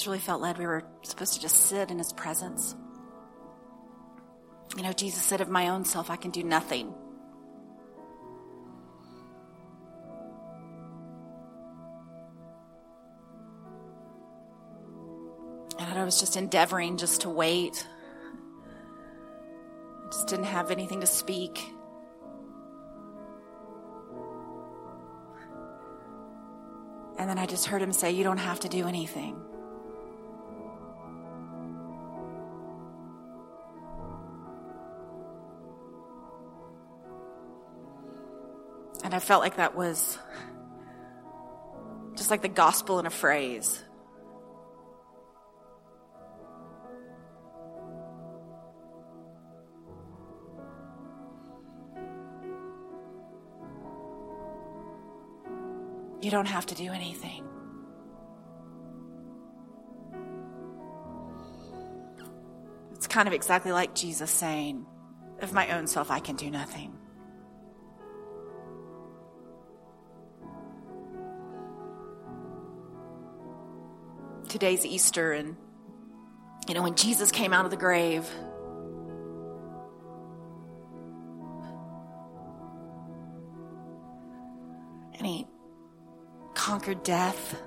just really felt led we were supposed to just sit in his presence. You know, Jesus said, Of my own self, I can do nothing. And I was just endeavoring just to wait. I just didn't have anything to speak. And then I just heard him say, You don't have to do anything. And I felt like that was just like the gospel in a phrase. You don't have to do anything. It's kind of exactly like Jesus saying, Of my own self, I can do nothing. Today's Easter, and you know, when Jesus came out of the grave, and he conquered death.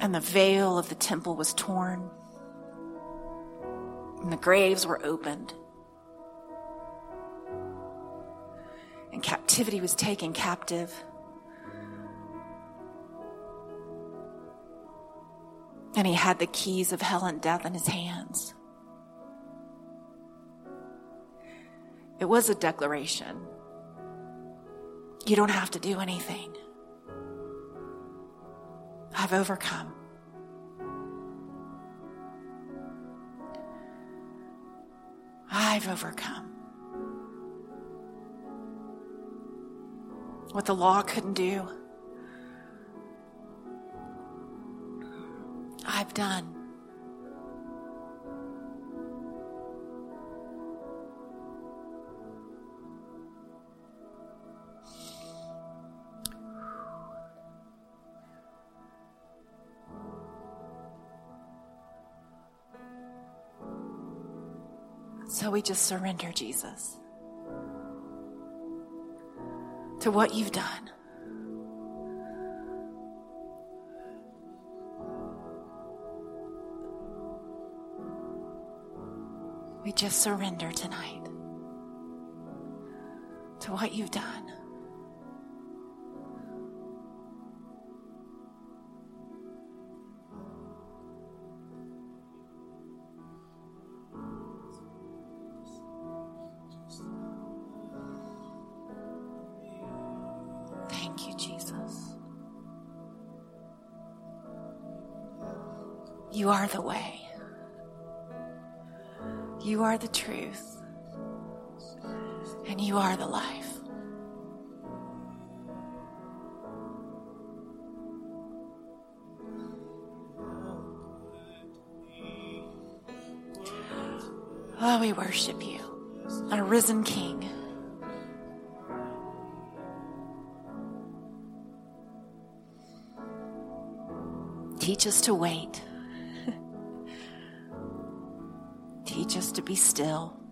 And the veil of the temple was torn. And the graves were opened. And captivity was taken captive. And he had the keys of hell and death in his hands. It was a declaration. You don't have to do anything. I've overcome. I've overcome. What the law couldn't do, I've done. So we just surrender, Jesus, to what you've done. Just surrender tonight to what you've done. Thank you, Jesus. You are the way. You are the truth. And you are the life. Oh, we worship you, our risen King. Teach us to wait. To be still.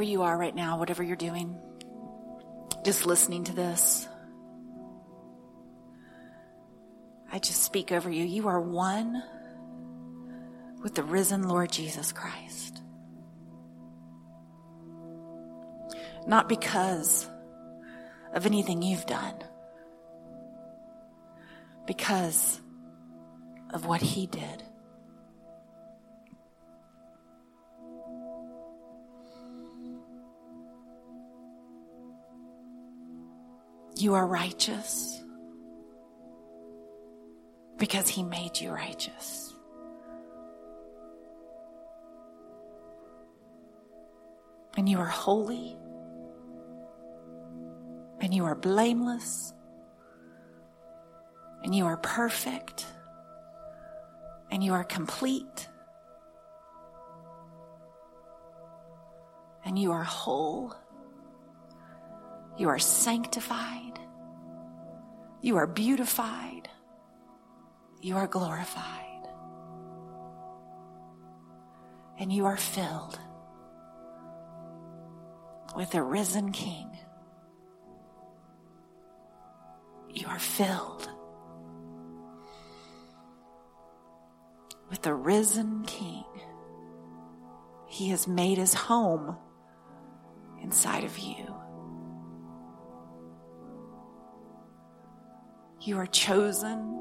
Wherever you are right now, whatever you're doing, just listening to this, I just speak over you. You are one with the risen Lord Jesus Christ. Not because of anything you've done, because of what he did. You are righteous because he made you righteous. And you are holy and you are blameless and you are perfect and you are complete and you are whole. You are sanctified. You are beautified. You are glorified. And you are filled with the risen King. You are filled with the risen King. He has made his home inside of you. You are chosen.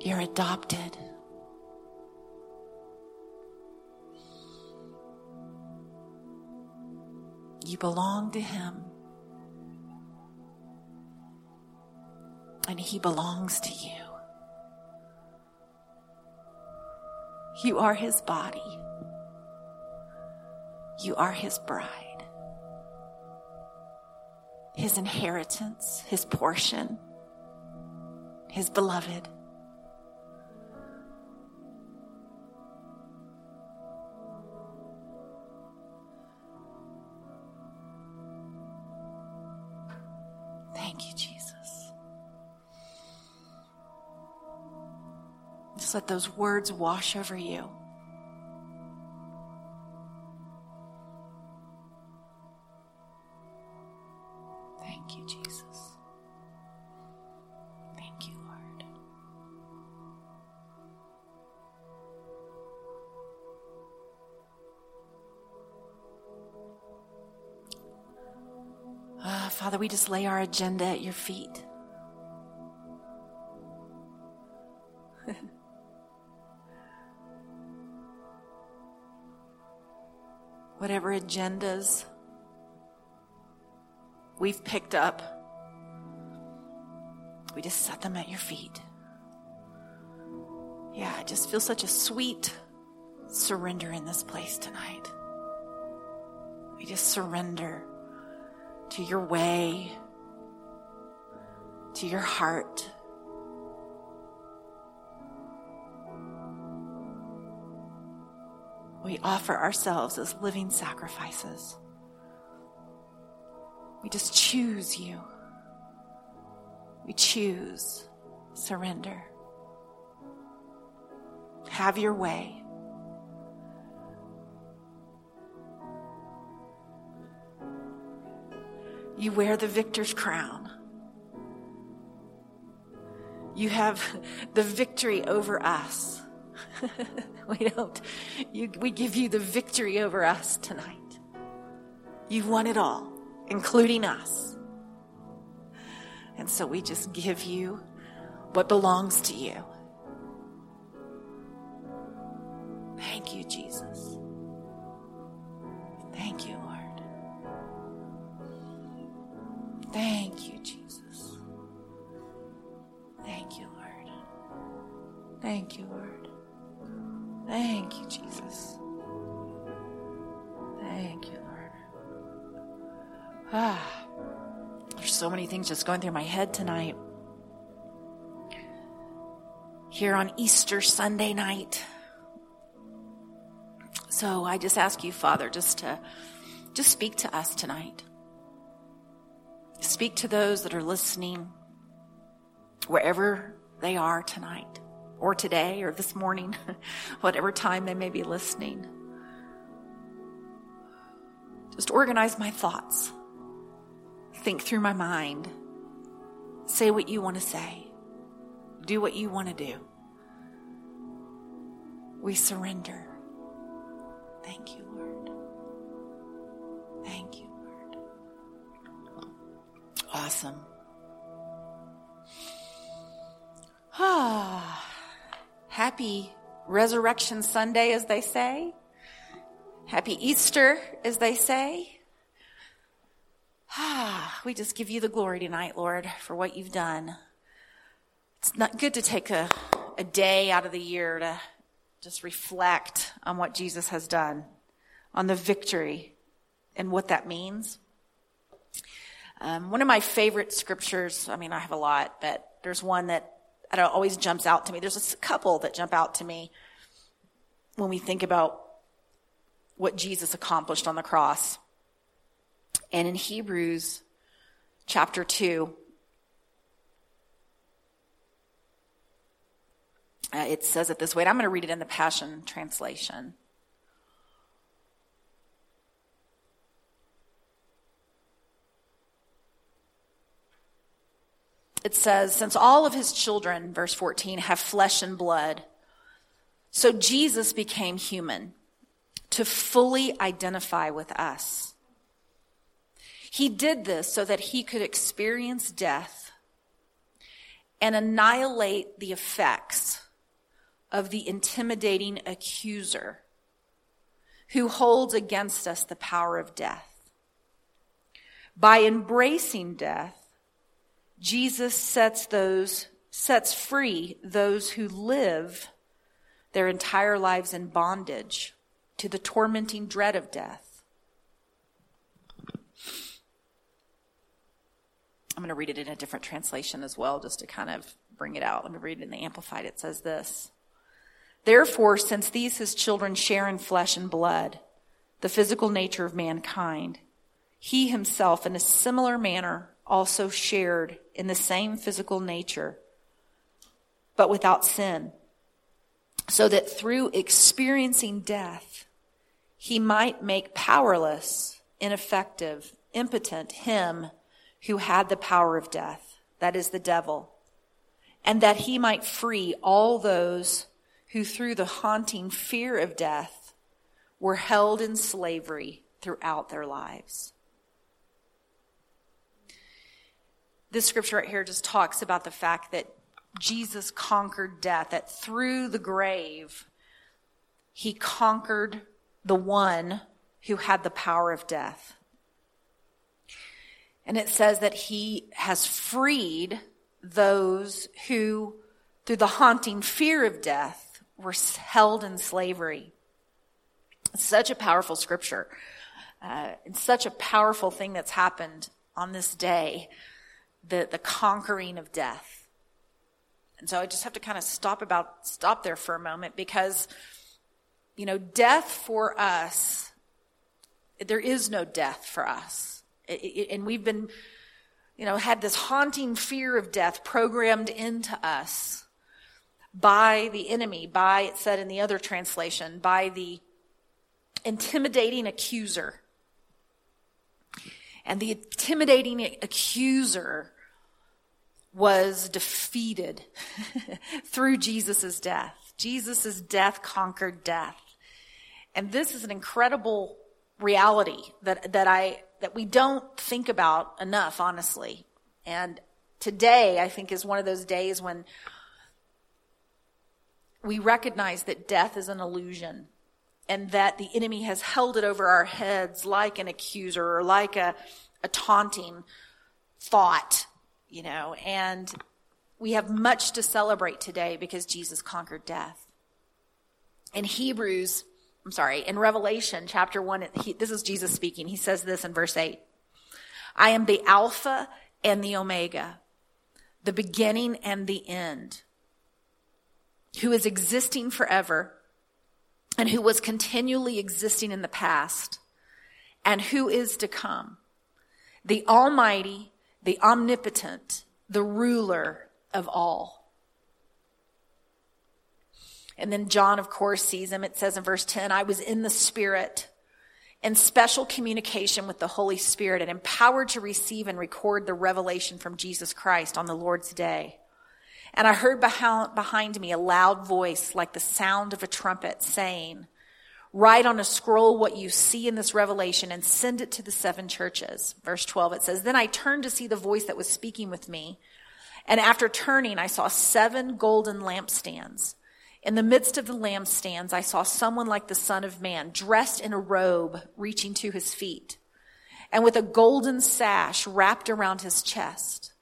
You're adopted. You belong to Him. And He belongs to you. You are His body. You are His bride. His inheritance, His portion, His beloved. Thank you, Jesus. Just let those words wash over you. Father, we just lay our agenda at your feet. Whatever agendas we've picked up, we just set them at your feet. Yeah, I just feel such a sweet surrender in this place tonight. We just surrender to your way, to your heart. We offer ourselves as living sacrifices. We just choose you. We choose surrender. Have your way. You wear the victor's crown. You have the victory over us. we don't, you, we give you the victory over us tonight. You've won it all, including us. And so we just give you what belongs to you. Thank you, Jesus. Thank you, Lord. Thank you, Lord. Thank you, Jesus. Thank you, Lord. Ah, there's so many things just going through my head tonight. Here on Easter Sunday night. So I just ask you, Father, just to just speak to us tonight. Speak to those that are listening wherever they are tonight or today or this morning, whatever time they may be listening. Just organize my thoughts. Think through my mind. Say what you want to say. Do what you want to do. We surrender. Thank you, Lord. Thank you. Awesome. Ah, happy Resurrection Sunday, as they say. Happy Easter, as they say. Ah, we just give you the glory tonight, Lord, for what you've done. It's not good to take a, a day out of the year to just reflect on what Jesus has done, on the victory and what that means. Um, one of my favorite scriptures, I mean, I have a lot, but there's one that always jumps out to me. There's a couple that jump out to me when we think about what Jesus accomplished on the cross. And in Hebrews chapter 2, uh, it says it this way. I'm going to read it in the Passion Translation. Says, since all of his children, verse 14, have flesh and blood, so Jesus became human to fully identify with us. He did this so that he could experience death and annihilate the effects of the intimidating accuser who holds against us the power of death. By embracing death, Jesus sets those, sets free those who live their entire lives in bondage to the tormenting dread of death. I'm going to read it in a different translation as well, just to kind of bring it out. Let me read it in the Amplified. It says this Therefore, since these his children share in flesh and blood, the physical nature of mankind, he himself, in a similar manner, also shared in the same physical nature, but without sin, so that through experiencing death, he might make powerless, ineffective, impotent him who had the power of death, that is the devil, and that he might free all those who through the haunting fear of death were held in slavery throughout their lives. This scripture right here just talks about the fact that Jesus conquered death, that through the grave, he conquered the one who had the power of death. And it says that he has freed those who, through the haunting fear of death, were held in slavery. Such a powerful scripture. Uh, such a powerful thing that's happened on this day, the, the conquering of death. And so I just have to kind of stop about, stop there for a moment because, you know, death for us, there is no death for us and we've been, you know, had this haunting fear of death programmed into us by the enemy, by, it said in the other translation, by the intimidating accuser. And the intimidating accuser was defeated through Jesus' death. Jesus' death conquered death. And this is an incredible reality that, that I, that we don't think about enough, honestly. And today, I think, is one of those days when we recognize that death is an illusion and that the enemy has held it over our heads like an accuser or like a, a taunting thought, you know, and we have much to celebrate today because Jesus conquered death. In Hebrews, I'm sorry, in Revelation chapter 1, he, this is Jesus speaking. He says this in verse 8 I am the Alpha and the Omega, the beginning and the end, who is existing forever and who was continually existing in the past and who is to come, the Almighty, the Omnipotent, the ruler of all. And then John, of course, sees him. It says in verse 10, I was in the Spirit in special communication with the Holy Spirit and empowered to receive and record the revelation from Jesus Christ on the Lord's day. And I heard behind me a loud voice like the sound of a trumpet saying, Write on a scroll what you see in this revelation and send it to the seven churches. Verse 12, it says, Then I turned to see the voice that was speaking with me. And after turning, I saw seven golden lampstands. In the midst of the lampstands, I saw someone like the Son of Man, dressed in a robe reaching to his feet, and with a golden sash wrapped around his chest.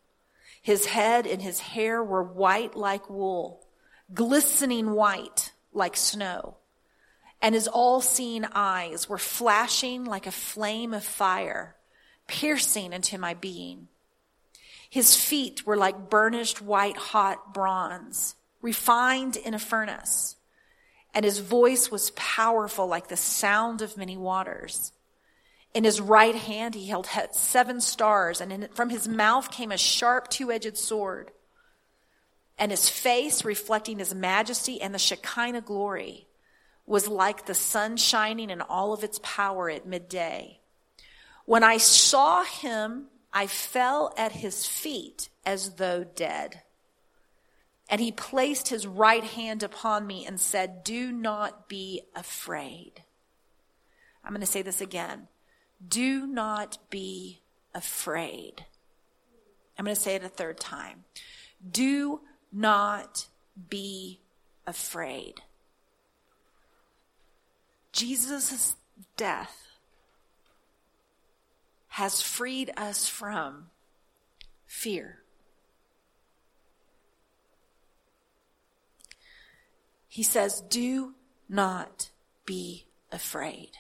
His head and his hair were white like wool, glistening white like snow and his all seeing eyes were flashing like a flame of fire, piercing into my being. His feet were like burnished white hot bronze, refined in a furnace, and his voice was powerful like the sound of many waters. In his right hand he held seven stars, and in, from his mouth came a sharp two edged sword. And his face, reflecting his majesty and the Shekinah glory, was like the sun shining in all of its power at midday. When I saw him, I fell at his feet as though dead. And he placed his right hand upon me and said, Do not be afraid. I'm going to say this again. Do not be afraid. I'm going to say it a third time. Do not be afraid. Jesus' death has freed us from fear. He says, Do not be afraid.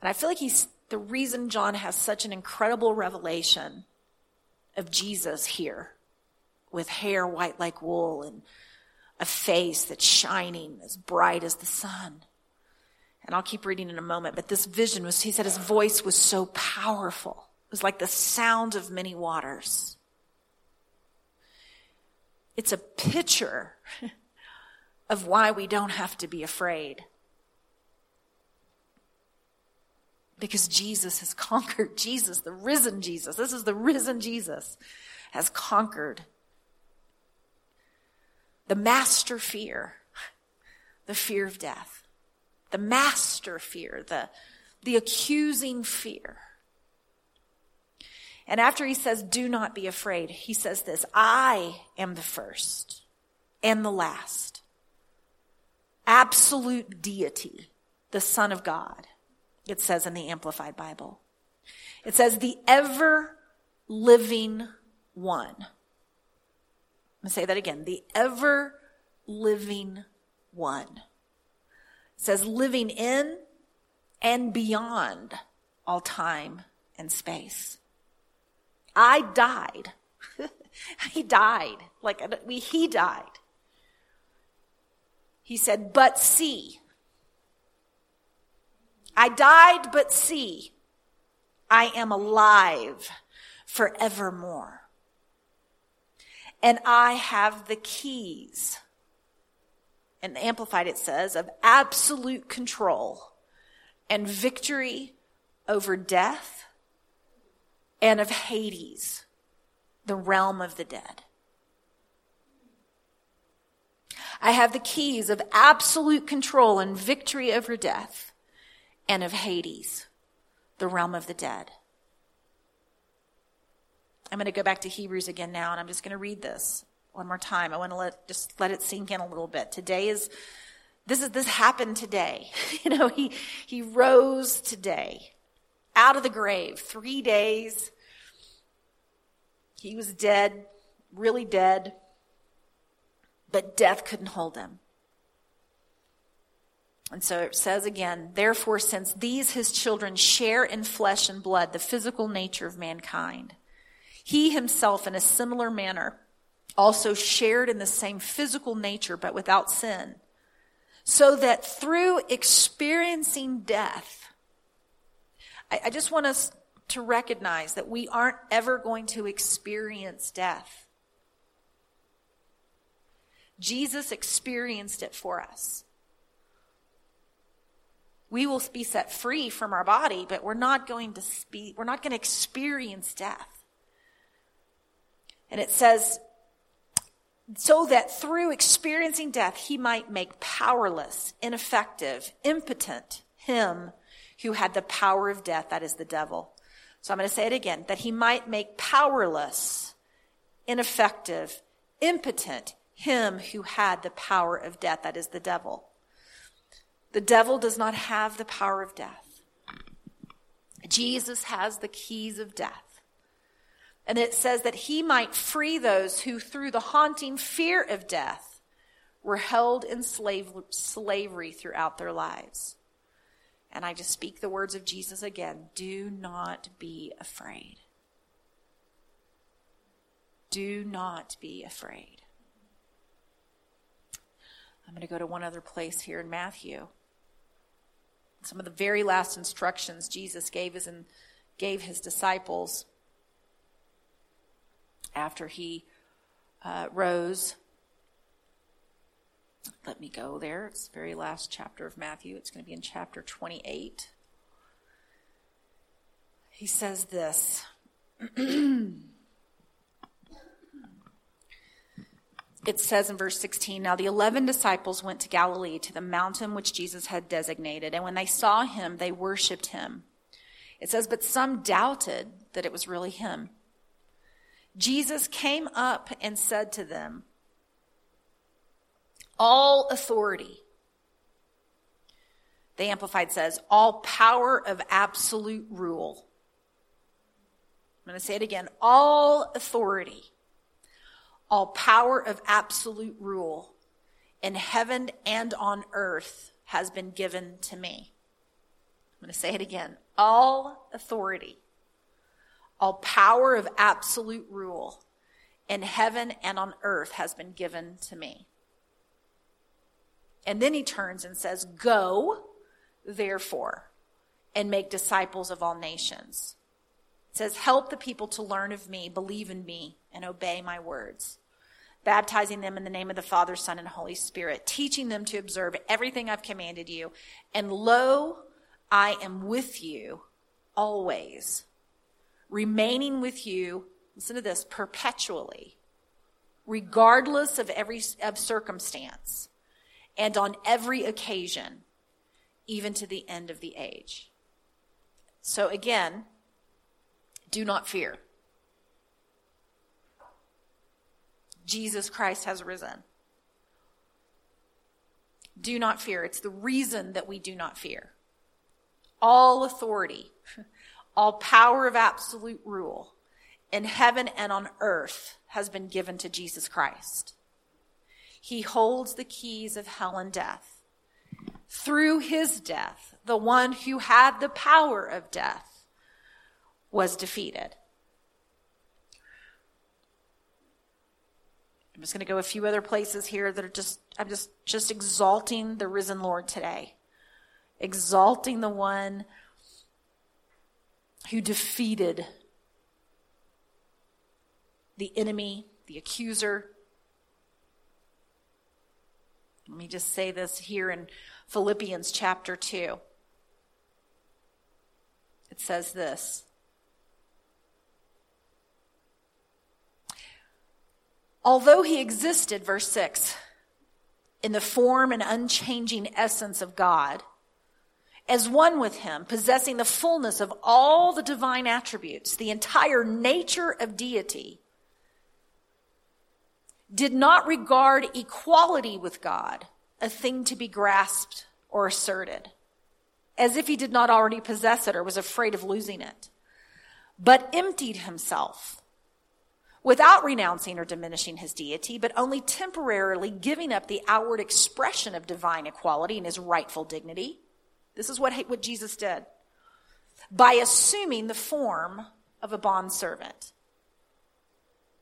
And I feel like he's the reason John has such an incredible revelation of Jesus here with hair white like wool and a face that's shining as bright as the sun and I'll keep reading in a moment, but this vision was, he said his voice was so powerful. It was like the sound of many waters. It's a picture of why we don't have to be afraid. Because Jesus has conquered. Jesus, the risen Jesus, this is the risen Jesus, has conquered the master fear, the fear of death the master fear, the, the accusing fear. And after he says, do not be afraid, he says this, I am the first and the last. Absolute deity, the son of God. It says in the Amplified Bible. It says the ever living one. I'm going to say that again. The ever living one says living in and beyond all time and space. I died. he died. Like we, he died. He said, but see. I died, but see. I am alive forevermore. And I have the keys and Amplified it says, of absolute control and victory over death and of Hades, the realm of the dead. I have the keys of absolute control and victory over death and of Hades, the realm of the dead. I'm going to go back to Hebrews again now, and I'm just going to read this one more time. I want to let just let it sink in a little bit. Today is this is this happened today. you know, he he rose today out of the grave. 3 days he was dead, really dead, but death couldn't hold him. And so it says again, therefore, since these his children share in flesh and blood, the physical nature of mankind, he himself in a similar manner also shared in the same physical nature, but without sin. So that through experiencing death, I, I just want us to recognize that we aren't ever going to experience death. Jesus experienced it for us. We will be set free from our body, but we're not going to be, we're not going to experience death. And it says so that through experiencing death, he might make powerless, ineffective, impotent him who had the power of death, that is the devil. So I'm going to say it again, that he might make powerless, ineffective, impotent him who had the power of death, that is the devil. The devil does not have the power of death. Jesus has the keys of death. And it says that he might free those who, through the haunting fear of death, were held in slave, slavery throughout their lives. And I just speak the words of Jesus again do not be afraid. Do not be afraid. I'm going to go to one other place here in Matthew. Some of the very last instructions Jesus gave his, gave his disciples after he uh, rose. Let me go there. It's the very last chapter of Matthew. It's going to be in chapter 28. He says this. it says in verse 16 Now the eleven disciples went to Galilee to the mountain which Jesus had designated, and when they saw him, they worshiped him. It says, But some doubted that it was really him. Jesus came up and said to them, All authority. The Amplified says, All power of absolute rule. I'm going to say it again. All authority all power of absolute rule in heaven and on earth has been given to me. I'm going to say it again. All authority, all power of absolute rule in heaven and on earth has been given to me. And then he turns and says, Go, therefore, and make disciples of all nations. It says, Help the people to learn of me, believe in me, and obey my words, baptizing them in the name of the Father, Son, and Holy Spirit, teaching them to observe everything I've commanded you. And lo, I am with you always, remaining with you, listen to this, perpetually, regardless of every of circumstance, and on every occasion, even to the end of the age. So again, do not fear. Jesus Christ has risen. Do not fear. It's the reason that we do not fear. All authority, all power of absolute rule in heaven and on earth has been given to Jesus Christ. He holds the keys of hell and death. Through his death, the one who had the power of death was defeated. I'm just going to go a few other places here that are just, I'm just, just exalting the risen Lord today. Exalting the one who defeated the enemy, the accuser. Let me just say this here in Philippians chapter 2. It says this Although he existed, verse 6, in the form and unchanging essence of God, as one with him, possessing the fullness of all the divine attributes, the entire nature of deity, did not regard equality with God a thing to be grasped or asserted, as if he did not already possess it or was afraid of losing it, but emptied himself without renouncing or diminishing his deity, but only temporarily giving up the outward expression of divine equality and his rightful dignity. This is what, what Jesus did by assuming the form of a bondservant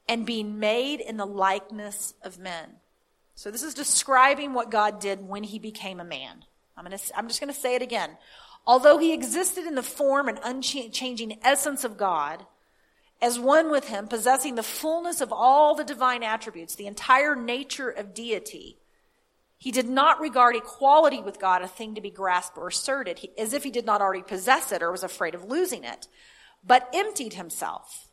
and being made in the likeness of men. So this is describing what God did when he became a man. I'm, gonna, I'm just going to say it again. Although he existed in the form and unchanging essence of God, as one with him, possessing the fullness of all the divine attributes, the entire nature of deity. He did not regard equality with God a thing to be grasped or asserted, as if he did not already possess it or was afraid of losing it, but emptied himself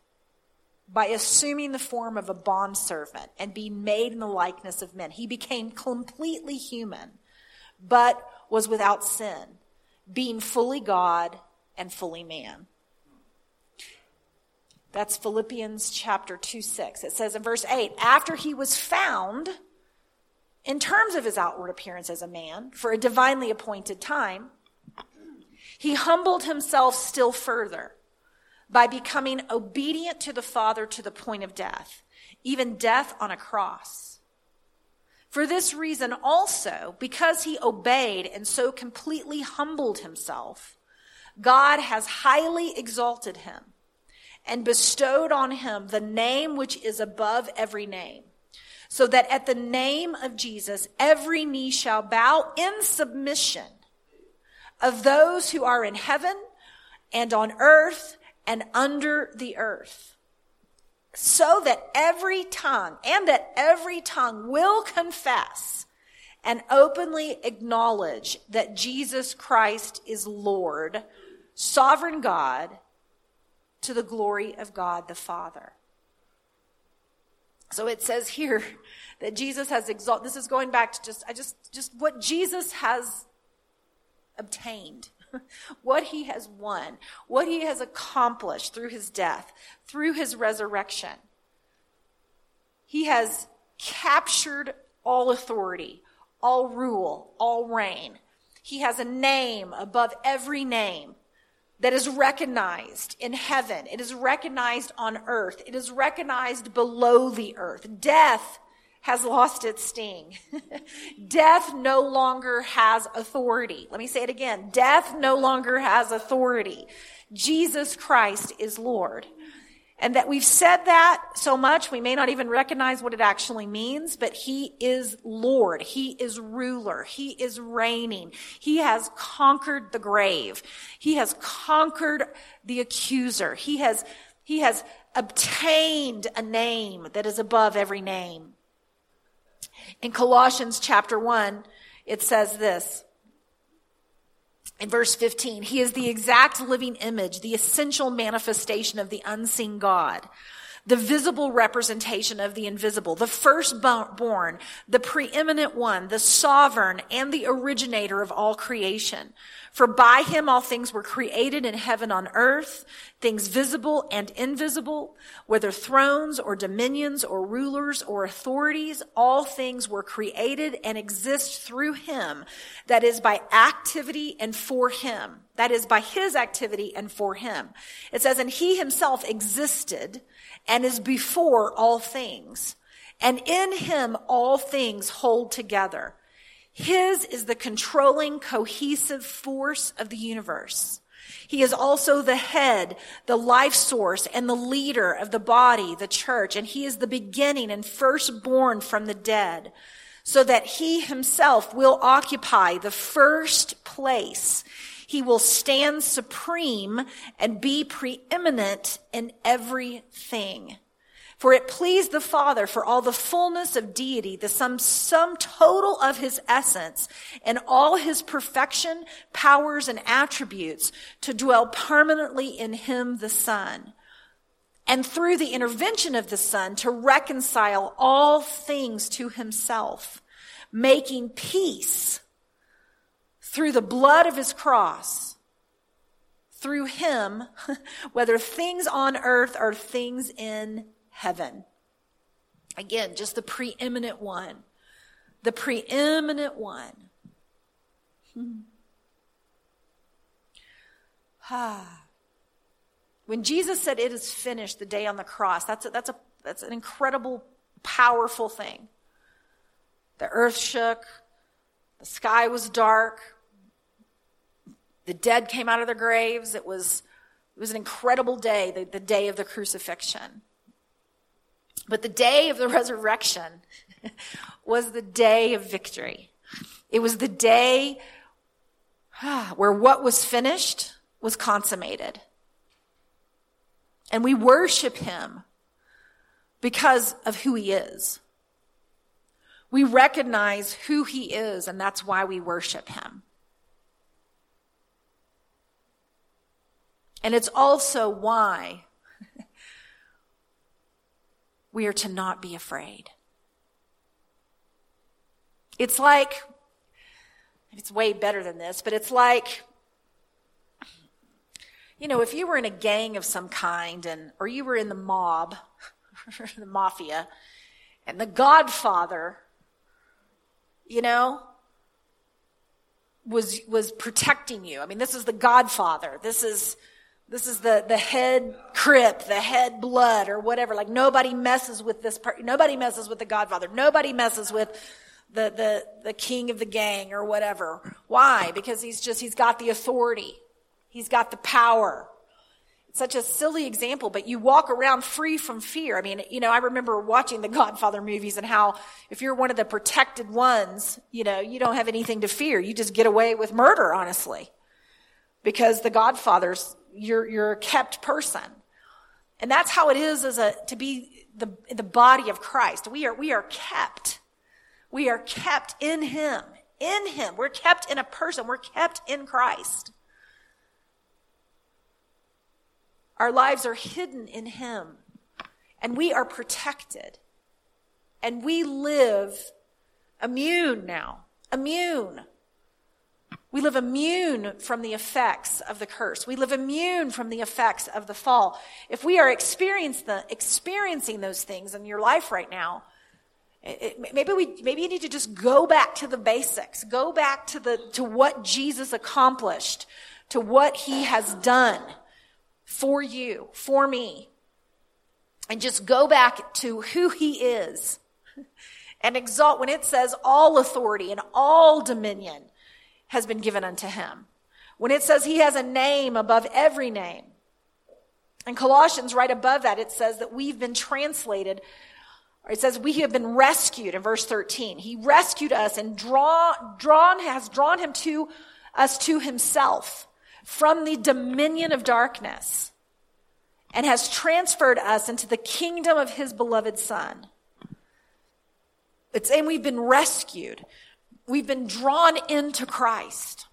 by assuming the form of a bondservant and being made in the likeness of men. He became completely human, but was without sin, being fully God and fully man. That's Philippians chapter 2 6. It says in verse 8, after he was found, in terms of his outward appearance as a man, for a divinely appointed time, he humbled himself still further by becoming obedient to the Father to the point of death, even death on a cross. For this reason also, because he obeyed and so completely humbled himself, God has highly exalted him and bestowed on him the name which is above every name, so that at the name of Jesus every knee shall bow in submission of those who are in heaven and on earth and under the earth. So that every tongue and that every tongue will confess and openly acknowledge that Jesus Christ is Lord, sovereign God, to the glory of God the Father. So it says here that Jesus has exalted. This is going back to just, I just, just what Jesus has obtained, what he has won, what he has accomplished through his death, through his resurrection. He has captured all authority, all rule, all reign. He has a name above every name that is recognized in heaven. It is recognized on earth. It is recognized below the earth. Death has lost its sting. Death no longer has authority. Let me say it again. Death no longer has authority. Jesus Christ is Lord. And that we've said that so much, we may not even recognize what it actually means, but He is Lord. He is ruler. He is reigning. He has conquered the grave. He has conquered the accuser. He has, He has obtained a name that is above every name. In Colossians chapter 1, it says this in verse 15, he is the exact living image, the essential manifestation of the unseen God, the visible representation of the invisible, the firstborn, the preeminent one, the sovereign, and the originator of all creation. For by him all things were created in heaven on earth, things visible and invisible, whether thrones or dominions or rulers or authorities, all things were created and exist through him. That is by activity and for him. That is by his activity and for him. It says, and he himself existed and is before all things. And in him all things hold together. His is the controlling, cohesive force of the universe. He is also the head, the life source, and the leader of the body, the church, and he is the beginning and firstborn from the dead, so that he himself will occupy the first place. He will stand supreme and be preeminent in everything. For it pleased the Father for all the fullness of deity, the sum, sum total of his essence and all his perfection, powers, and attributes to dwell permanently in him, the Son. And through the intervention of the Son to reconcile all things to himself, making peace through the blood of his cross through him, whether things on earth or things in heaven. Again, just the preeminent one. The preeminent one. Ah. when Jesus said it is finished the day on the cross, that's a, that's a that's an incredible, powerful thing. The earth shook, the sky was dark, the dead came out of their graves. It was it was an incredible day, the, the day of the crucifixion. But the day of the resurrection was the day of victory. It was the day ah, where what was finished was consummated. And we worship him because of who he is. We recognize who he is, and that's why we worship him. And it's also why we are to not be afraid. It's like, it's way better than this, but it's like, you know, if you were in a gang of some kind and, or you were in the mob, the mafia, and the godfather, you know, was, was protecting you. I mean, this is the godfather. This is, this is the, the head crip, the head blood or whatever. Like nobody messes with this part. Nobody messes with the godfather. Nobody messes with the, the, the king of the gang or whatever. Why? Because he's just, he's got the authority. He's got the power. It's such a silly example, but you walk around free from fear. I mean, you know, I remember watching the Godfather movies and how if you're one of the protected ones, you know, you don't have anything to fear. You just get away with murder, honestly. Because the Godfather's, you're, you're a kept person. And that's how it is as a, to be the, the body of Christ. We are, we are kept. We are kept in Him. In Him. We're kept in a person. We're kept in Christ. Our lives are hidden in Him. And we are protected. And we live immune now. Immune. We live immune from the effects of the curse. We live immune from the effects of the fall. If we are experiencing those things in your life right now, it, maybe we, maybe you need to just go back to the basics. Go back to the, to what Jesus accomplished, to what he has done for you, for me. And just go back to who he is and exalt when it says all authority and all dominion has been given unto him. When it says he has a name above every name. and Colossians, right above that, it says that we've been translated it says we have been rescued in verse 13. He rescued us and draw, drawn, has drawn him to us to himself from the dominion of darkness and has transferred us into the kingdom of his beloved son. It's saying we've been rescued. We've been drawn into Christ.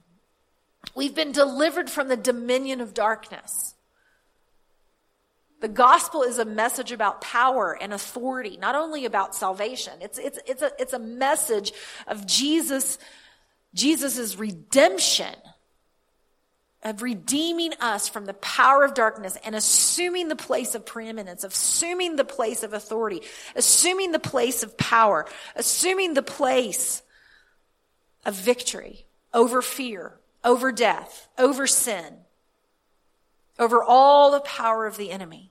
We've been delivered from the dominion of darkness. The gospel is a message about power and authority, not only about salvation. It's, it's, it's, a, it's a message of Jesus, Jesus' redemption, of redeeming us from the power of darkness and assuming the place of preeminence, assuming the place of authority, assuming the place of power, assuming the place of victory over fear, over death, over sin, over all the power of the enemy.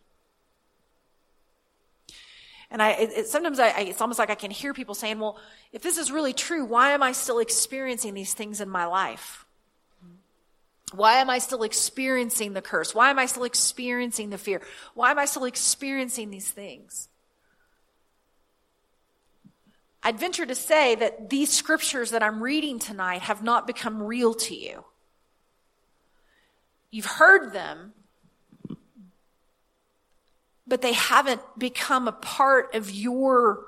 And I, it, it, sometimes I, I, it's almost like I can hear people saying, well, if this is really true, why am I still experiencing these things in my life? Why am I still experiencing the curse? Why am I still experiencing the fear? Why am I still experiencing these things? I'd venture to say that these scriptures that I'm reading tonight have not become real to you. You've heard them, but they haven't become a part of your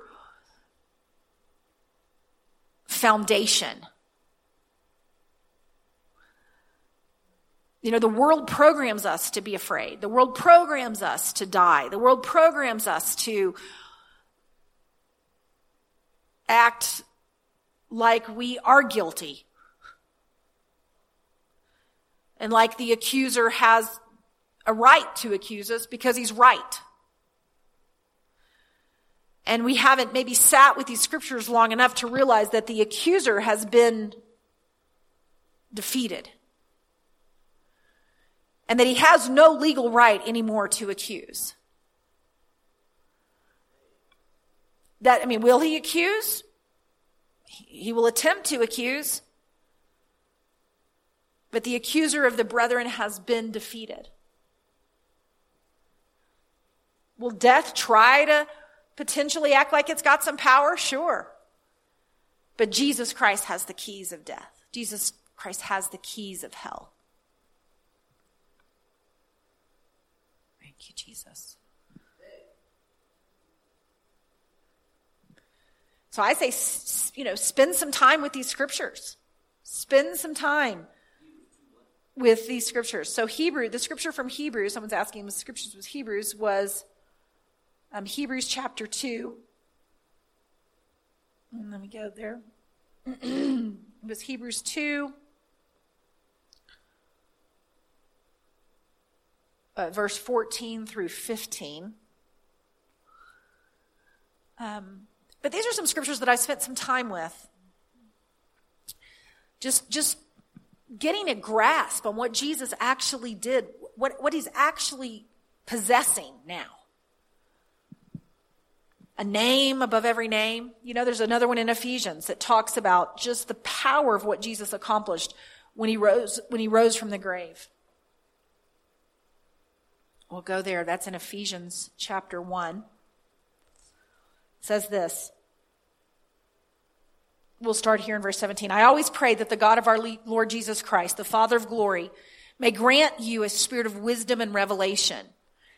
foundation. You know, the world programs us to be afraid. The world programs us to die. The world programs us to act like we are guilty. And like the accuser has a right to accuse us because he's right and we haven't maybe sat with these scriptures long enough to realize that the accuser has been defeated. And that he has no legal right anymore to accuse. That, I mean, will he accuse? He will attempt to accuse. But the accuser of the brethren has been defeated. Will death try to potentially act like it's got some power? Sure. But Jesus Christ has the keys of death. Jesus Christ has the keys of hell. Thank you, Jesus. So I say, you know, spend some time with these scriptures. Spend some time with these scriptures. So Hebrew, the scripture from Hebrews, someone's asking, the scriptures was Hebrews was um, Hebrews chapter 2. And let me go there. it was Hebrews 2. Uh, verse 14 through 15. Um, but these are some scriptures that I spent some time with. Just, just getting a grasp on what Jesus actually did, what, what he's actually possessing now. A name above every name. You know, there's another one in Ephesians that talks about just the power of what Jesus accomplished when he rose, when he rose from the grave. We'll go there. That's in Ephesians chapter 1. Says this we'll start here in verse 17. I always pray that the God of our Lord Jesus Christ, the Father of glory, may grant you a spirit of wisdom and revelation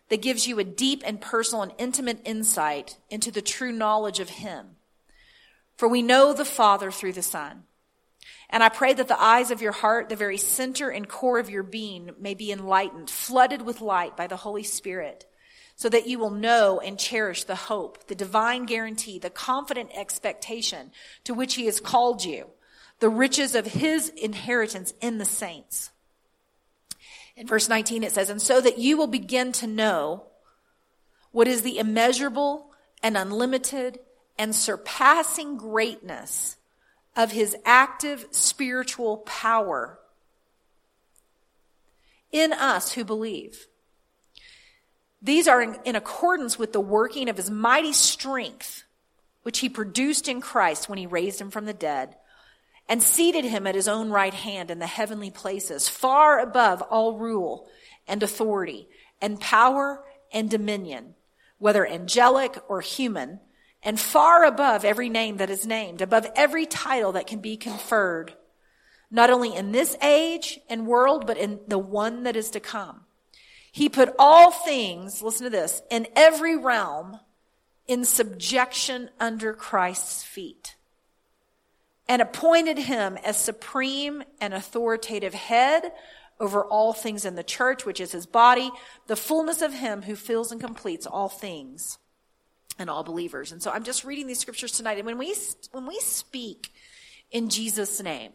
that gives you a deep and personal and intimate insight into the true knowledge of Him. For we know the Father through the Son. And I pray that the eyes of your heart, the very center and core of your being, may be enlightened, flooded with light by the Holy Spirit so that you will know and cherish the hope, the divine guarantee, the confident expectation to which he has called you, the riches of his inheritance in the saints. In verse 19 it says, and so that you will begin to know what is the immeasurable and unlimited and surpassing greatness of his active spiritual power in us who believe. These are in, in, accordance with the working of his mighty strength, which he produced in Christ when he raised him from the dead and seated him at his own right hand in the heavenly places, far above all rule and authority and power and dominion, whether angelic or human, and far above every name that is named, above every title that can be conferred, not only in this age and world, but in the one that is to come. He put all things, listen to this, in every realm in subjection under Christ's feet and appointed him as supreme and authoritative head over all things in the church, which is his body, the fullness of him who fills and completes all things and all believers. And so I'm just reading these scriptures tonight. And when we, when we speak in Jesus' name,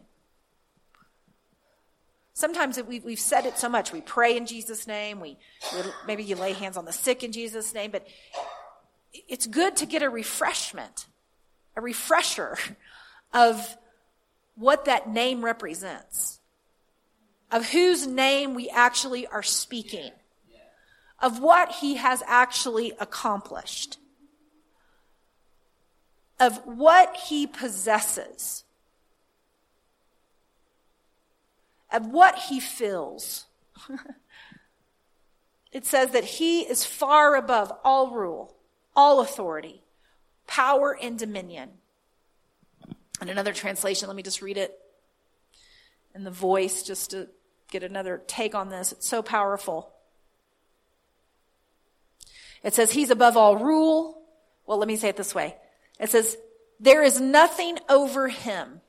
Sometimes we, we've said it so much. We pray in Jesus' name. We, maybe you lay hands on the sick in Jesus' name, but it's good to get a refreshment, a refresher of what that name represents, of whose name we actually are speaking, of what he has actually accomplished, of what he possesses. Of what he fills. it says that he is far above all rule, all authority, power, and dominion. And another translation, let me just read it in the voice just to get another take on this. It's so powerful. It says, He's above all rule. Well, let me say it this way. It says, There is nothing over him.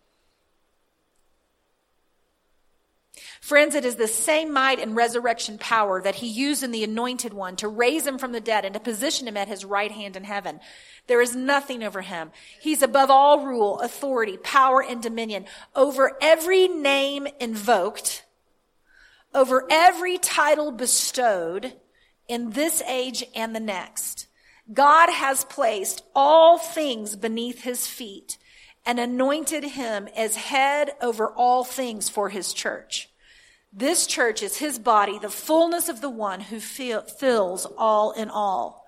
Friends, it is the same might and resurrection power that he used in the anointed one to raise him from the dead and to position him at his right hand in heaven. There is nothing over him. He's above all rule, authority, power, and dominion over every name invoked, over every title bestowed in this age and the next. God has placed all things beneath his feet and anointed him as head over all things for his church. This church is his body, the fullness of the one who fills all in all.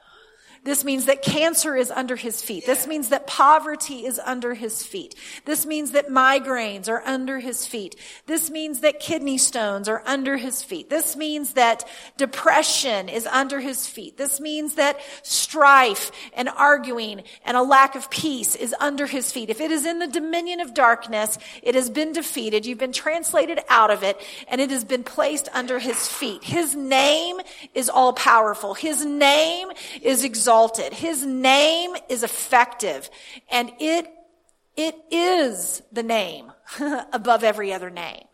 This means that cancer is under his feet. This means that poverty is under his feet. This means that migraines are under his feet. This means that kidney stones are under his feet. This means that depression is under his feet. This means that strife and arguing and a lack of peace is under his feet. If it is in the dominion of darkness, it has been defeated. You've been translated out of it and it has been placed under his feet. His name is all powerful. His name is exalted exalted. His name is effective and it, it is the name above every other name.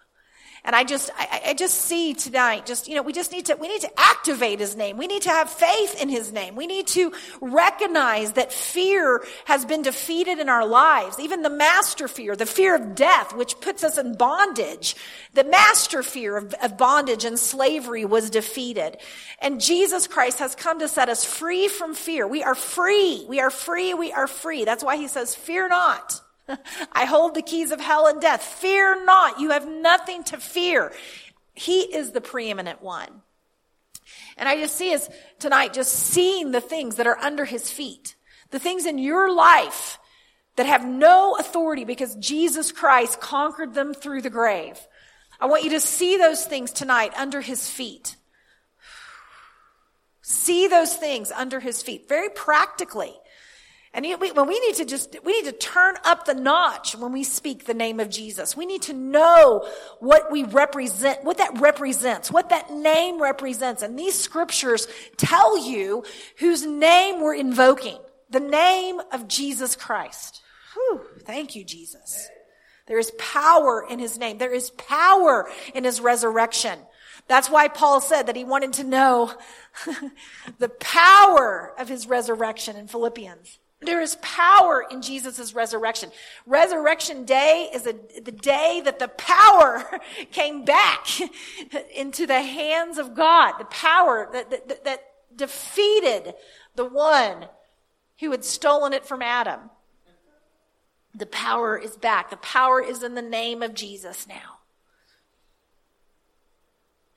And I just, I, I, just see tonight, just, you know, we just need to, we need to activate his name. We need to have faith in his name. We need to recognize that fear has been defeated in our lives. Even the master fear, the fear of death, which puts us in bondage. The master fear of, of bondage and slavery was defeated. And Jesus Christ has come to set us free from fear. We are free. We are free. We are free. That's why he says, fear not. I hold the keys of hell and death. Fear not. You have nothing to fear. He is the preeminent one. And I just see us tonight just seeing the things that are under his feet. The things in your life that have no authority because Jesus Christ conquered them through the grave. I want you to see those things tonight under his feet. See those things under his feet very practically. And we, when we need to just, we need to turn up the notch when we speak the name of Jesus. We need to know what we represent, what that represents, what that name represents. And these scriptures tell you whose name we're invoking. The name of Jesus Christ. Whew, thank you, Jesus. There is power in his name. There is power in his resurrection. That's why Paul said that he wanted to know the power of his resurrection in Philippians. There is power in Jesus' resurrection. Resurrection day is a, the day that the power came back into the hands of God. The power that, that, that defeated the one who had stolen it from Adam. The power is back. The power is in the name of Jesus now.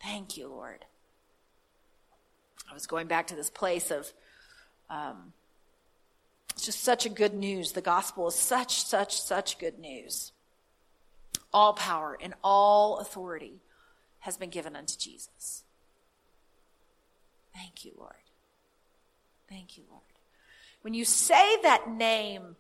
Thank you, Lord. I was going back to this place of, um, it's just such a good news. The gospel is such, such, such good news. All power and all authority has been given unto Jesus. Thank you, Lord. Thank you, Lord. When you say that name,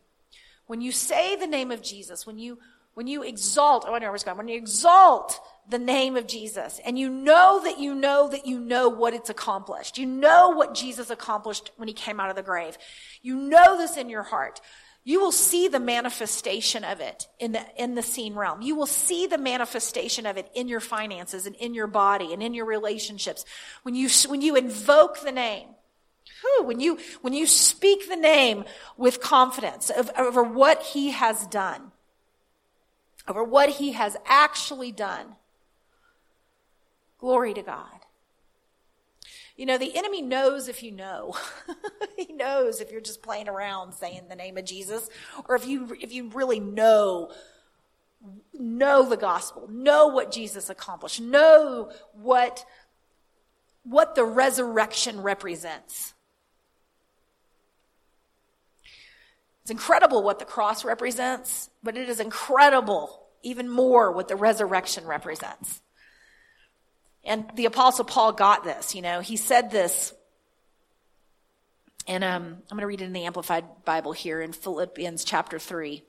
when you say the name of Jesus, when you when you exalt, oh, I know where going. When you exalt the name of Jesus and you know that you know that you know what it's accomplished. You know what Jesus accomplished when he came out of the grave. You know this in your heart. You will see the manifestation of it in the, in the seen realm. You will see the manifestation of it in your finances and in your body and in your relationships. When you, when you invoke the name, when you, when you speak the name with confidence of, over what he has done, over what he has actually done, Glory to God. You know, the enemy knows if you know. he knows if you're just playing around saying the name of Jesus or if you if you really know know the gospel, know what Jesus accomplished, know what what the resurrection represents. It's incredible what the cross represents, but it is incredible even more what the resurrection represents. And the apostle Paul got this, you know, he said this, and um, I'm going to read it in the Amplified Bible here in Philippians chapter 3.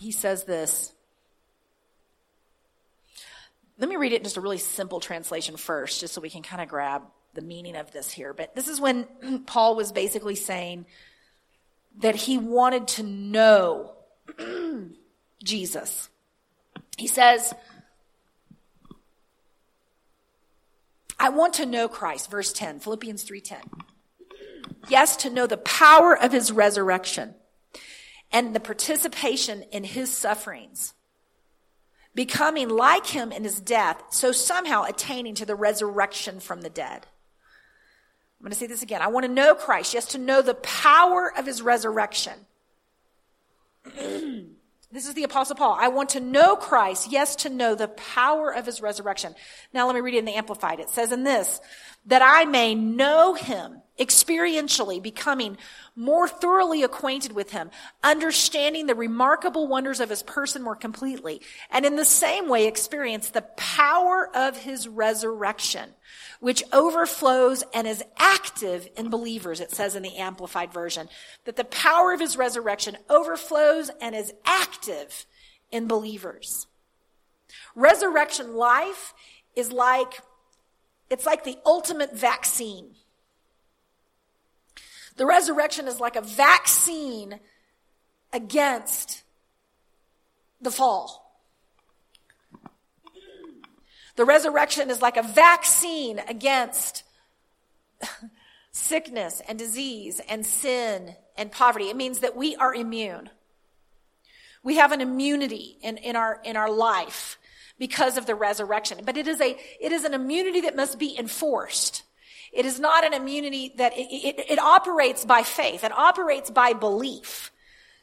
He says this. Let me read it in just a really simple translation first, just so we can kind of grab the meaning of this here. But this is when Paul was basically saying that he wanted to know Jesus. He says, I want to know Christ, verse 10, Philippians 3:10. Yes, to know the power of his resurrection and the participation in his sufferings, becoming like him in his death, so somehow attaining to the resurrection from the dead. I'm going to say this again. I want to know Christ, yes, to know the power of his resurrection. This is the apostle Paul. I want to know Christ. Yes, to know the power of his resurrection. Now let me read it in the Amplified. It says in this, that I may know him experientially, becoming more thoroughly acquainted with him, understanding the remarkable wonders of his person more completely, and in the same way experience the power of his resurrection which overflows and is active in believers, it says in the Amplified Version. That the power of his resurrection overflows and is active in believers. Resurrection life is like, it's like the ultimate vaccine. The resurrection is like a vaccine against the fall. The resurrection is like a vaccine against sickness and disease and sin and poverty. It means that we are immune. We have an immunity in, in our, in our life because of the resurrection. But it is a, it is an immunity that must be enforced. It is not an immunity that it, it, it operates by faith. It operates by belief.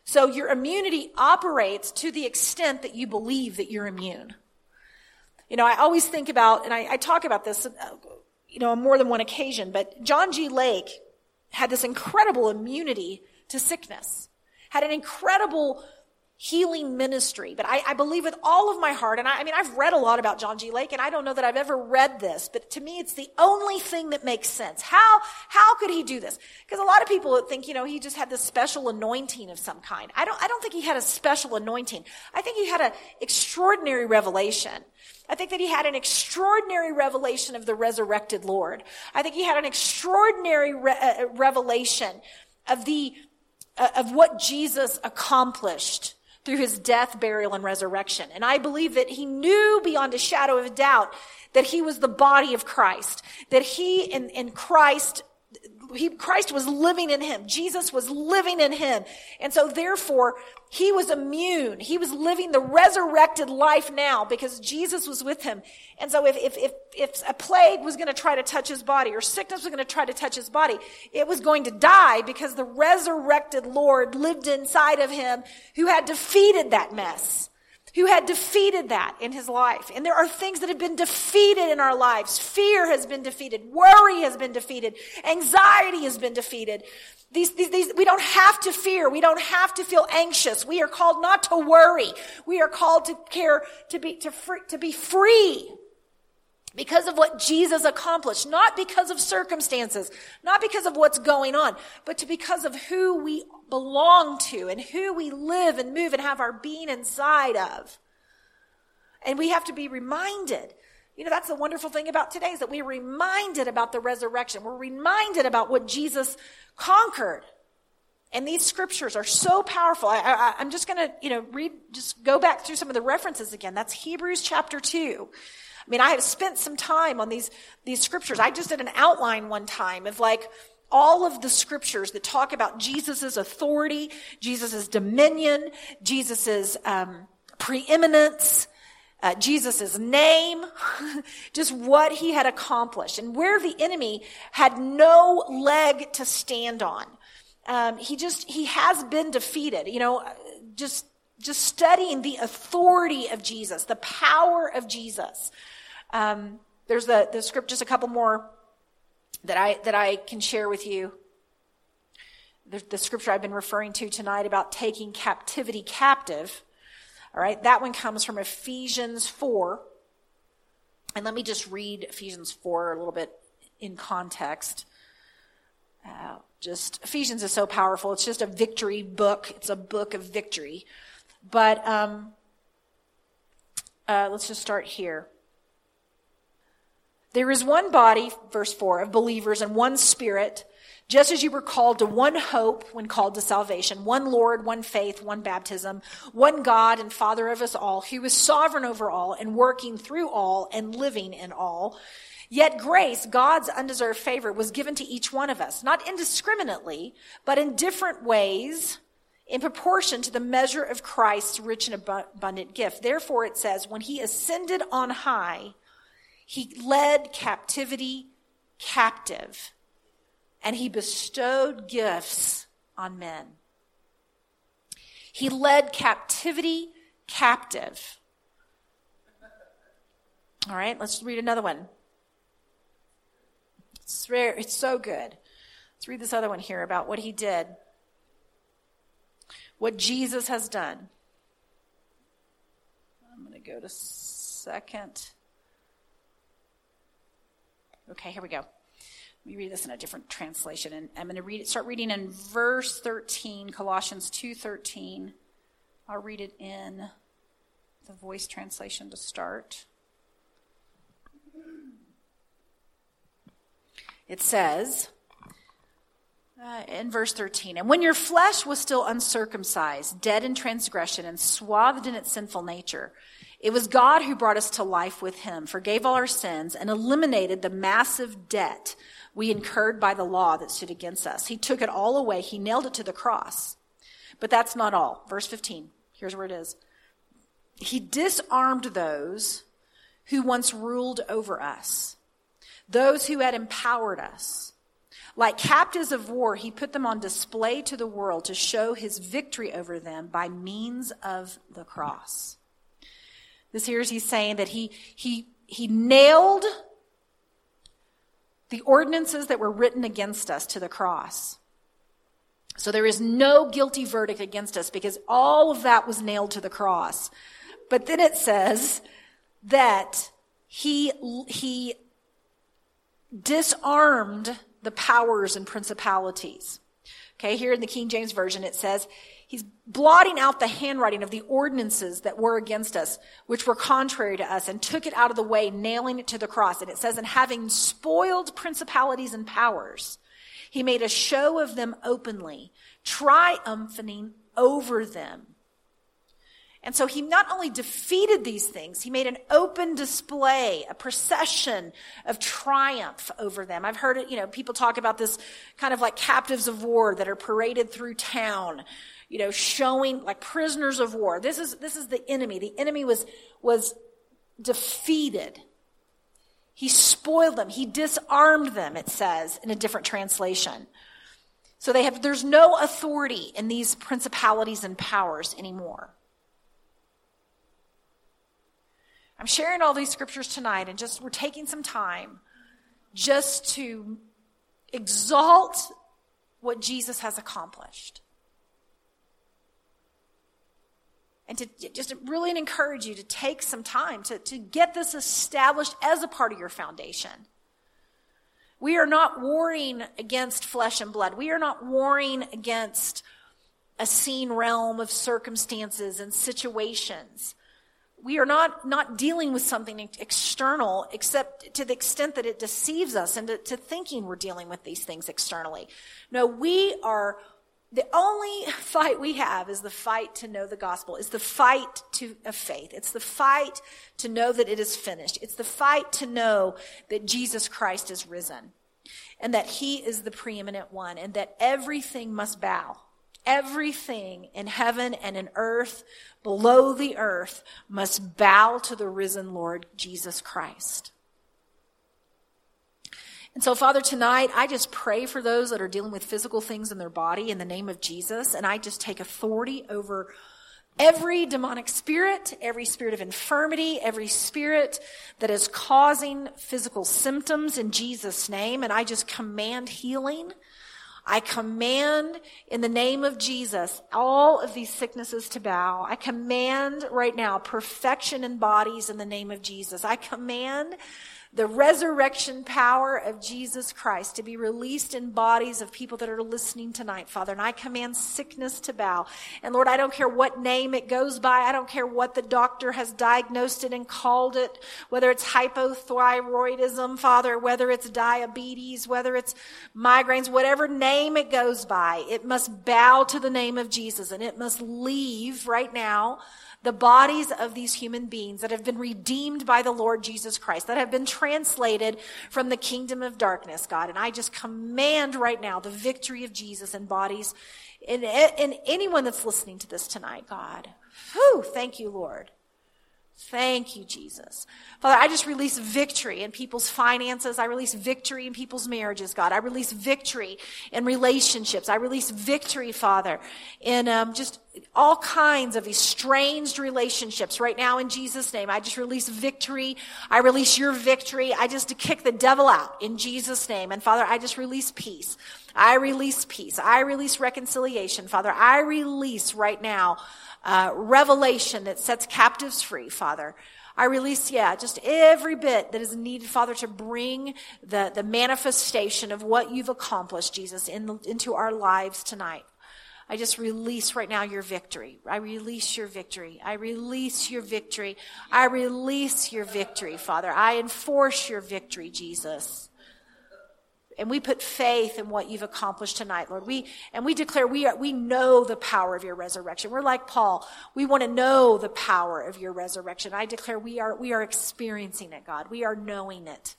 So your immunity operates to the extent that you believe that you're immune. You know, I always think about, and I, I talk about this, uh, you know, on more than one occasion, but John G. Lake had this incredible immunity to sickness, had an incredible healing ministry. But I, I, believe with all of my heart, and I, I, mean, I've read a lot about John G. Lake, and I don't know that I've ever read this, but to me, it's the only thing that makes sense. How, how could he do this? Because a lot of people think, you know, he just had this special anointing of some kind. I don't, I don't think he had a special anointing. I think he had an extraordinary revelation. I think that he had an extraordinary revelation of the resurrected Lord. I think he had an extraordinary re- uh, revelation of the, uh, of what Jesus accomplished through his death, burial, and resurrection. And I believe that he knew beyond a shadow of a doubt that he was the body of Christ, that he and, and Christ he, Christ was living in him. Jesus was living in him. And so therefore, he was immune. He was living the resurrected life now because Jesus was with him. And so if, if, if, if a plague was going to try to touch his body or sickness was going to try to touch his body, it was going to die because the resurrected Lord lived inside of him who had defeated that mess who had defeated that in his life. And there are things that have been defeated in our lives. Fear has been defeated. Worry has been defeated. Anxiety has been defeated. These, these, these, we don't have to fear. We don't have to feel anxious. We are called not to worry. We are called to care, to be, to free, to be free because of what Jesus accomplished, not because of circumstances, not because of what's going on, but to because of who we belong to and who we live and move and have our being inside of. And we have to be reminded you know, that's the wonderful thing about today is that we're reminded about the resurrection. We're reminded about what Jesus conquered. And these scriptures are so powerful. I, am just going to, you know, read, just go back through some of the references again. That's Hebrews chapter 2. I mean, I have spent some time on these, these scriptures. I just did an outline one time of like all of the scriptures that talk about Jesus' authority, Jesus' dominion, Jesus' um, preeminence, uh, Jesus' name, just what he had accomplished, and where the enemy had no leg to stand on. Um, he just he has been defeated. You know, just just studying the authority of Jesus, the power of Jesus. Um, there's the the script, just a couple more that I that I can share with you. The, the scripture I've been referring to tonight about taking captivity captive all right, that one comes from Ephesians 4. And let me just read Ephesians 4 a little bit in context. Uh, just Ephesians is so powerful. It's just a victory book. It's a book of victory. But um, uh, let's just start here. There is one body, verse 4, of believers and one spirit just as you were called to one hope when called to salvation, one Lord, one faith, one baptism, one God and Father of us all, who is sovereign over all and working through all and living in all. Yet grace, God's undeserved favor, was given to each one of us, not indiscriminately, but in different ways in proportion to the measure of Christ's rich and abundant gift. Therefore, it says, when he ascended on high, he led captivity captive and he bestowed gifts on men. He led captivity captive. All right, let's read another one. It's rare, it's so good. Let's read this other one here about what he did. What Jesus has done. I'm going to go to second. Okay, here we go. Let me read this in a different translation, and I'm going to read it. Start reading in verse 13, Colossians 2:13. I'll read it in the voice translation to start. It says, Uh, in verse 13, and when your flesh was still uncircumcised, dead in transgression, and swathed in its sinful nature, it was God who brought us to life with him, forgave all our sins, and eliminated the massive debt we incurred by the law that stood against us. He took it all away. He nailed it to the cross. But that's not all. Verse 15. Here's where it is. He disarmed those who once ruled over us, those who had empowered us. Like captives of war, he put them on display to the world to show his victory over them by means of the cross. This here is he's saying that he, he, he nailed the ordinances that were written against us to the cross. So there is no guilty verdict against us because all of that was nailed to the cross. But then it says that he, he disarmed the powers and principalities. Okay, here in the King James Version it says, He's blotting out the handwriting of the ordinances that were against us, which were contrary to us, and took it out of the way, nailing it to the cross. And it says, and having spoiled principalities and powers, he made a show of them openly, triumphing over them. And so he not only defeated these things, he made an open display, a procession of triumph over them. I've heard you know, people talk about this kind of like captives of war that are paraded through town, you know, showing like prisoners of war. This is, this is the enemy. The enemy was, was defeated. He spoiled them. He disarmed them, it says in a different translation. So they have, there's no authority in these principalities and powers anymore. I'm sharing all these scriptures tonight and just we're taking some time just to exalt what Jesus has accomplished. and to just really encourage you to take some time to, to get this established as a part of your foundation. We are not warring against flesh and blood. We are not warring against a seen realm of circumstances and situations. We are not, not dealing with something external except to the extent that it deceives us into to thinking we're dealing with these things externally. No, we are the only fight we have is the fight to know the gospel. It's the fight to, of faith. It's the fight to know that it is finished. It's the fight to know that Jesus Christ is risen and that he is the preeminent one and that everything must bow. Everything in heaven and in earth, below the earth, must bow to the risen Lord Jesus Christ. And so, Father, tonight, I just pray for those that are dealing with physical things in their body in the name of Jesus. And I just take authority over every demonic spirit, every spirit of infirmity, every spirit that is causing physical symptoms in Jesus' name. And I just command healing. I command in the name of Jesus all of these sicknesses to bow. I command right now perfection in bodies in the name of Jesus. I command the resurrection power of Jesus Christ to be released in bodies of people that are listening tonight, Father. And I command sickness to bow. And Lord, I don't care what name it goes by. I don't care what the doctor has diagnosed it and called it, whether it's hypothyroidism, Father, whether it's diabetes, whether it's migraines, whatever name it goes by, it must bow to the name of Jesus and it must leave right now the bodies of these human beings that have been redeemed by the Lord Jesus Christ, that have been translated from the kingdom of darkness, God. And I just command right now the victory of Jesus in bodies in, in anyone that's listening to this tonight, God. Whew, thank you, Lord. Thank you, Jesus. Father, I just release victory in people's finances. I release victory in people's marriages, God. I release victory in relationships. I release victory, Father, in um, just all kinds of estranged relationships right now in Jesus' name. I just release victory. I release your victory. I just kick the devil out in Jesus' name. And Father, I just release peace. I release peace. I release reconciliation. Father, I release right now uh, revelation that sets captives free, Father. I release, yeah, just every bit that is needed, Father, to bring the, the manifestation of what you've accomplished, Jesus, in, into our lives tonight. I just release right now your victory. I release your victory. I release your victory. I release your victory, Father. I enforce your victory, Jesus. And we put faith in what you've accomplished tonight, Lord. We, and we declare we are, we know the power of your resurrection. We're like Paul. We want to know the power of your resurrection. I declare we are, we are experiencing it, God. We are knowing it.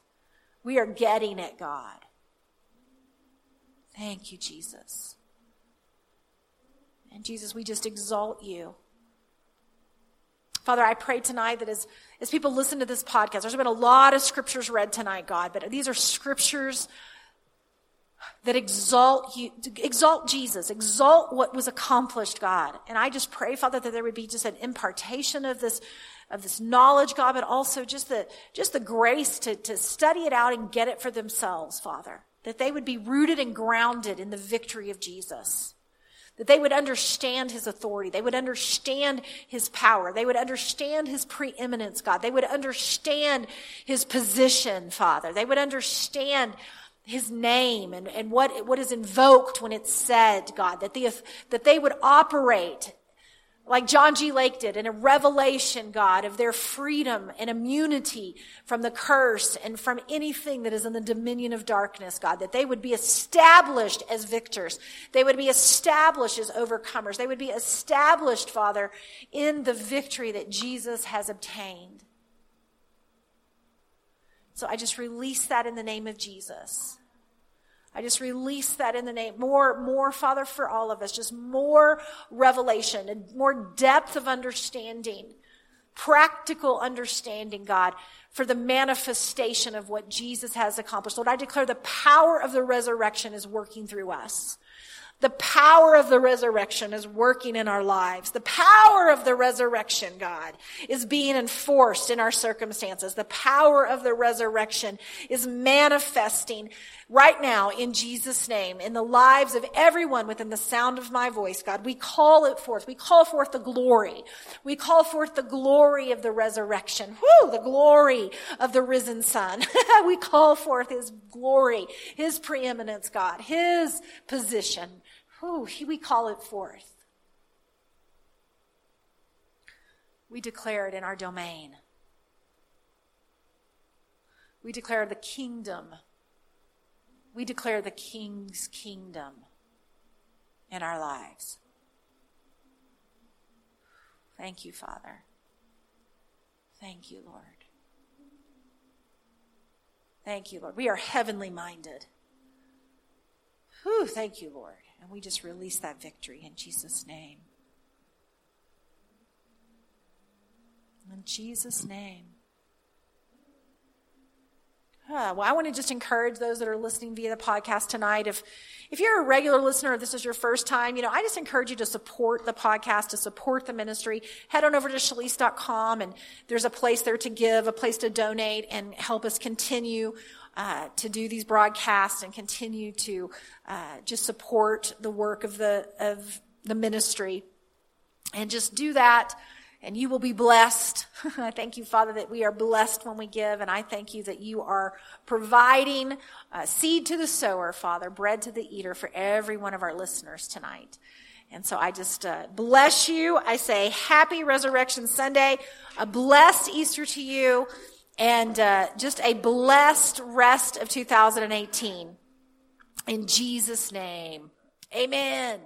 We are getting it, God. Thank you, Jesus. And Jesus, we just exalt you. Father, I pray tonight that as, as people listen to this podcast, there's been a lot of scriptures read tonight, God, but these are scriptures that exalt you, exalt Jesus, exalt what was accomplished, God. And I just pray, Father, that there would be just an impartation of this, of this knowledge, God, but also just the, just the grace to, to study it out and get it for themselves, Father. That they would be rooted and grounded in the victory of Jesus that they would understand his authority. They would understand his power. They would understand his preeminence, God. They would understand his position, Father. They would understand his name and, and what, what is invoked when it's said, God, that, the, that they would operate like John G. Lake did in a revelation, God, of their freedom and immunity from the curse and from anything that is in the dominion of darkness, God, that they would be established as victors. They would be established as overcomers. They would be established, Father, in the victory that Jesus has obtained. So I just release that in the name of Jesus. I just release that in the name. More, more, Father, for all of us. Just more revelation and more depth of understanding. Practical understanding, God, for the manifestation of what Jesus has accomplished. Lord, I declare the power of the resurrection is working through us. The power of the resurrection is working in our lives. The power of the resurrection, God, is being enforced in our circumstances. The power of the resurrection is manifesting right now in Jesus' name in the lives of everyone within the sound of my voice, God. We call it forth. We call forth the glory. We call forth the glory of the resurrection. Whoo, the glory of the risen son. we call forth his glory, his preeminence, God, his position Ooh, we call it forth. We declare it in our domain. We declare the kingdom. We declare the king's kingdom in our lives. Thank you, Father. Thank you, Lord. Thank you, Lord. We are heavenly minded. Whew, thank you, Lord. And we just release that victory in Jesus' name. In Jesus' name. Uh, well, I want to just encourage those that are listening via the podcast tonight. If, if you're a regular listener, if this is your first time, you know, I just encourage you to support the podcast, to support the ministry. Head on over to shalise.com and there's a place there to give, a place to donate and help us continue uh, to do these broadcasts and continue to uh, just support the work of the of the ministry, and just do that, and you will be blessed. I thank you, Father, that we are blessed when we give, and I thank you that you are providing uh, seed to the sower, Father, bread to the eater for every one of our listeners tonight. And so I just uh, bless you. I say happy Resurrection Sunday, a blessed Easter to you and uh, just a blessed rest of 2018. In Jesus' name, amen.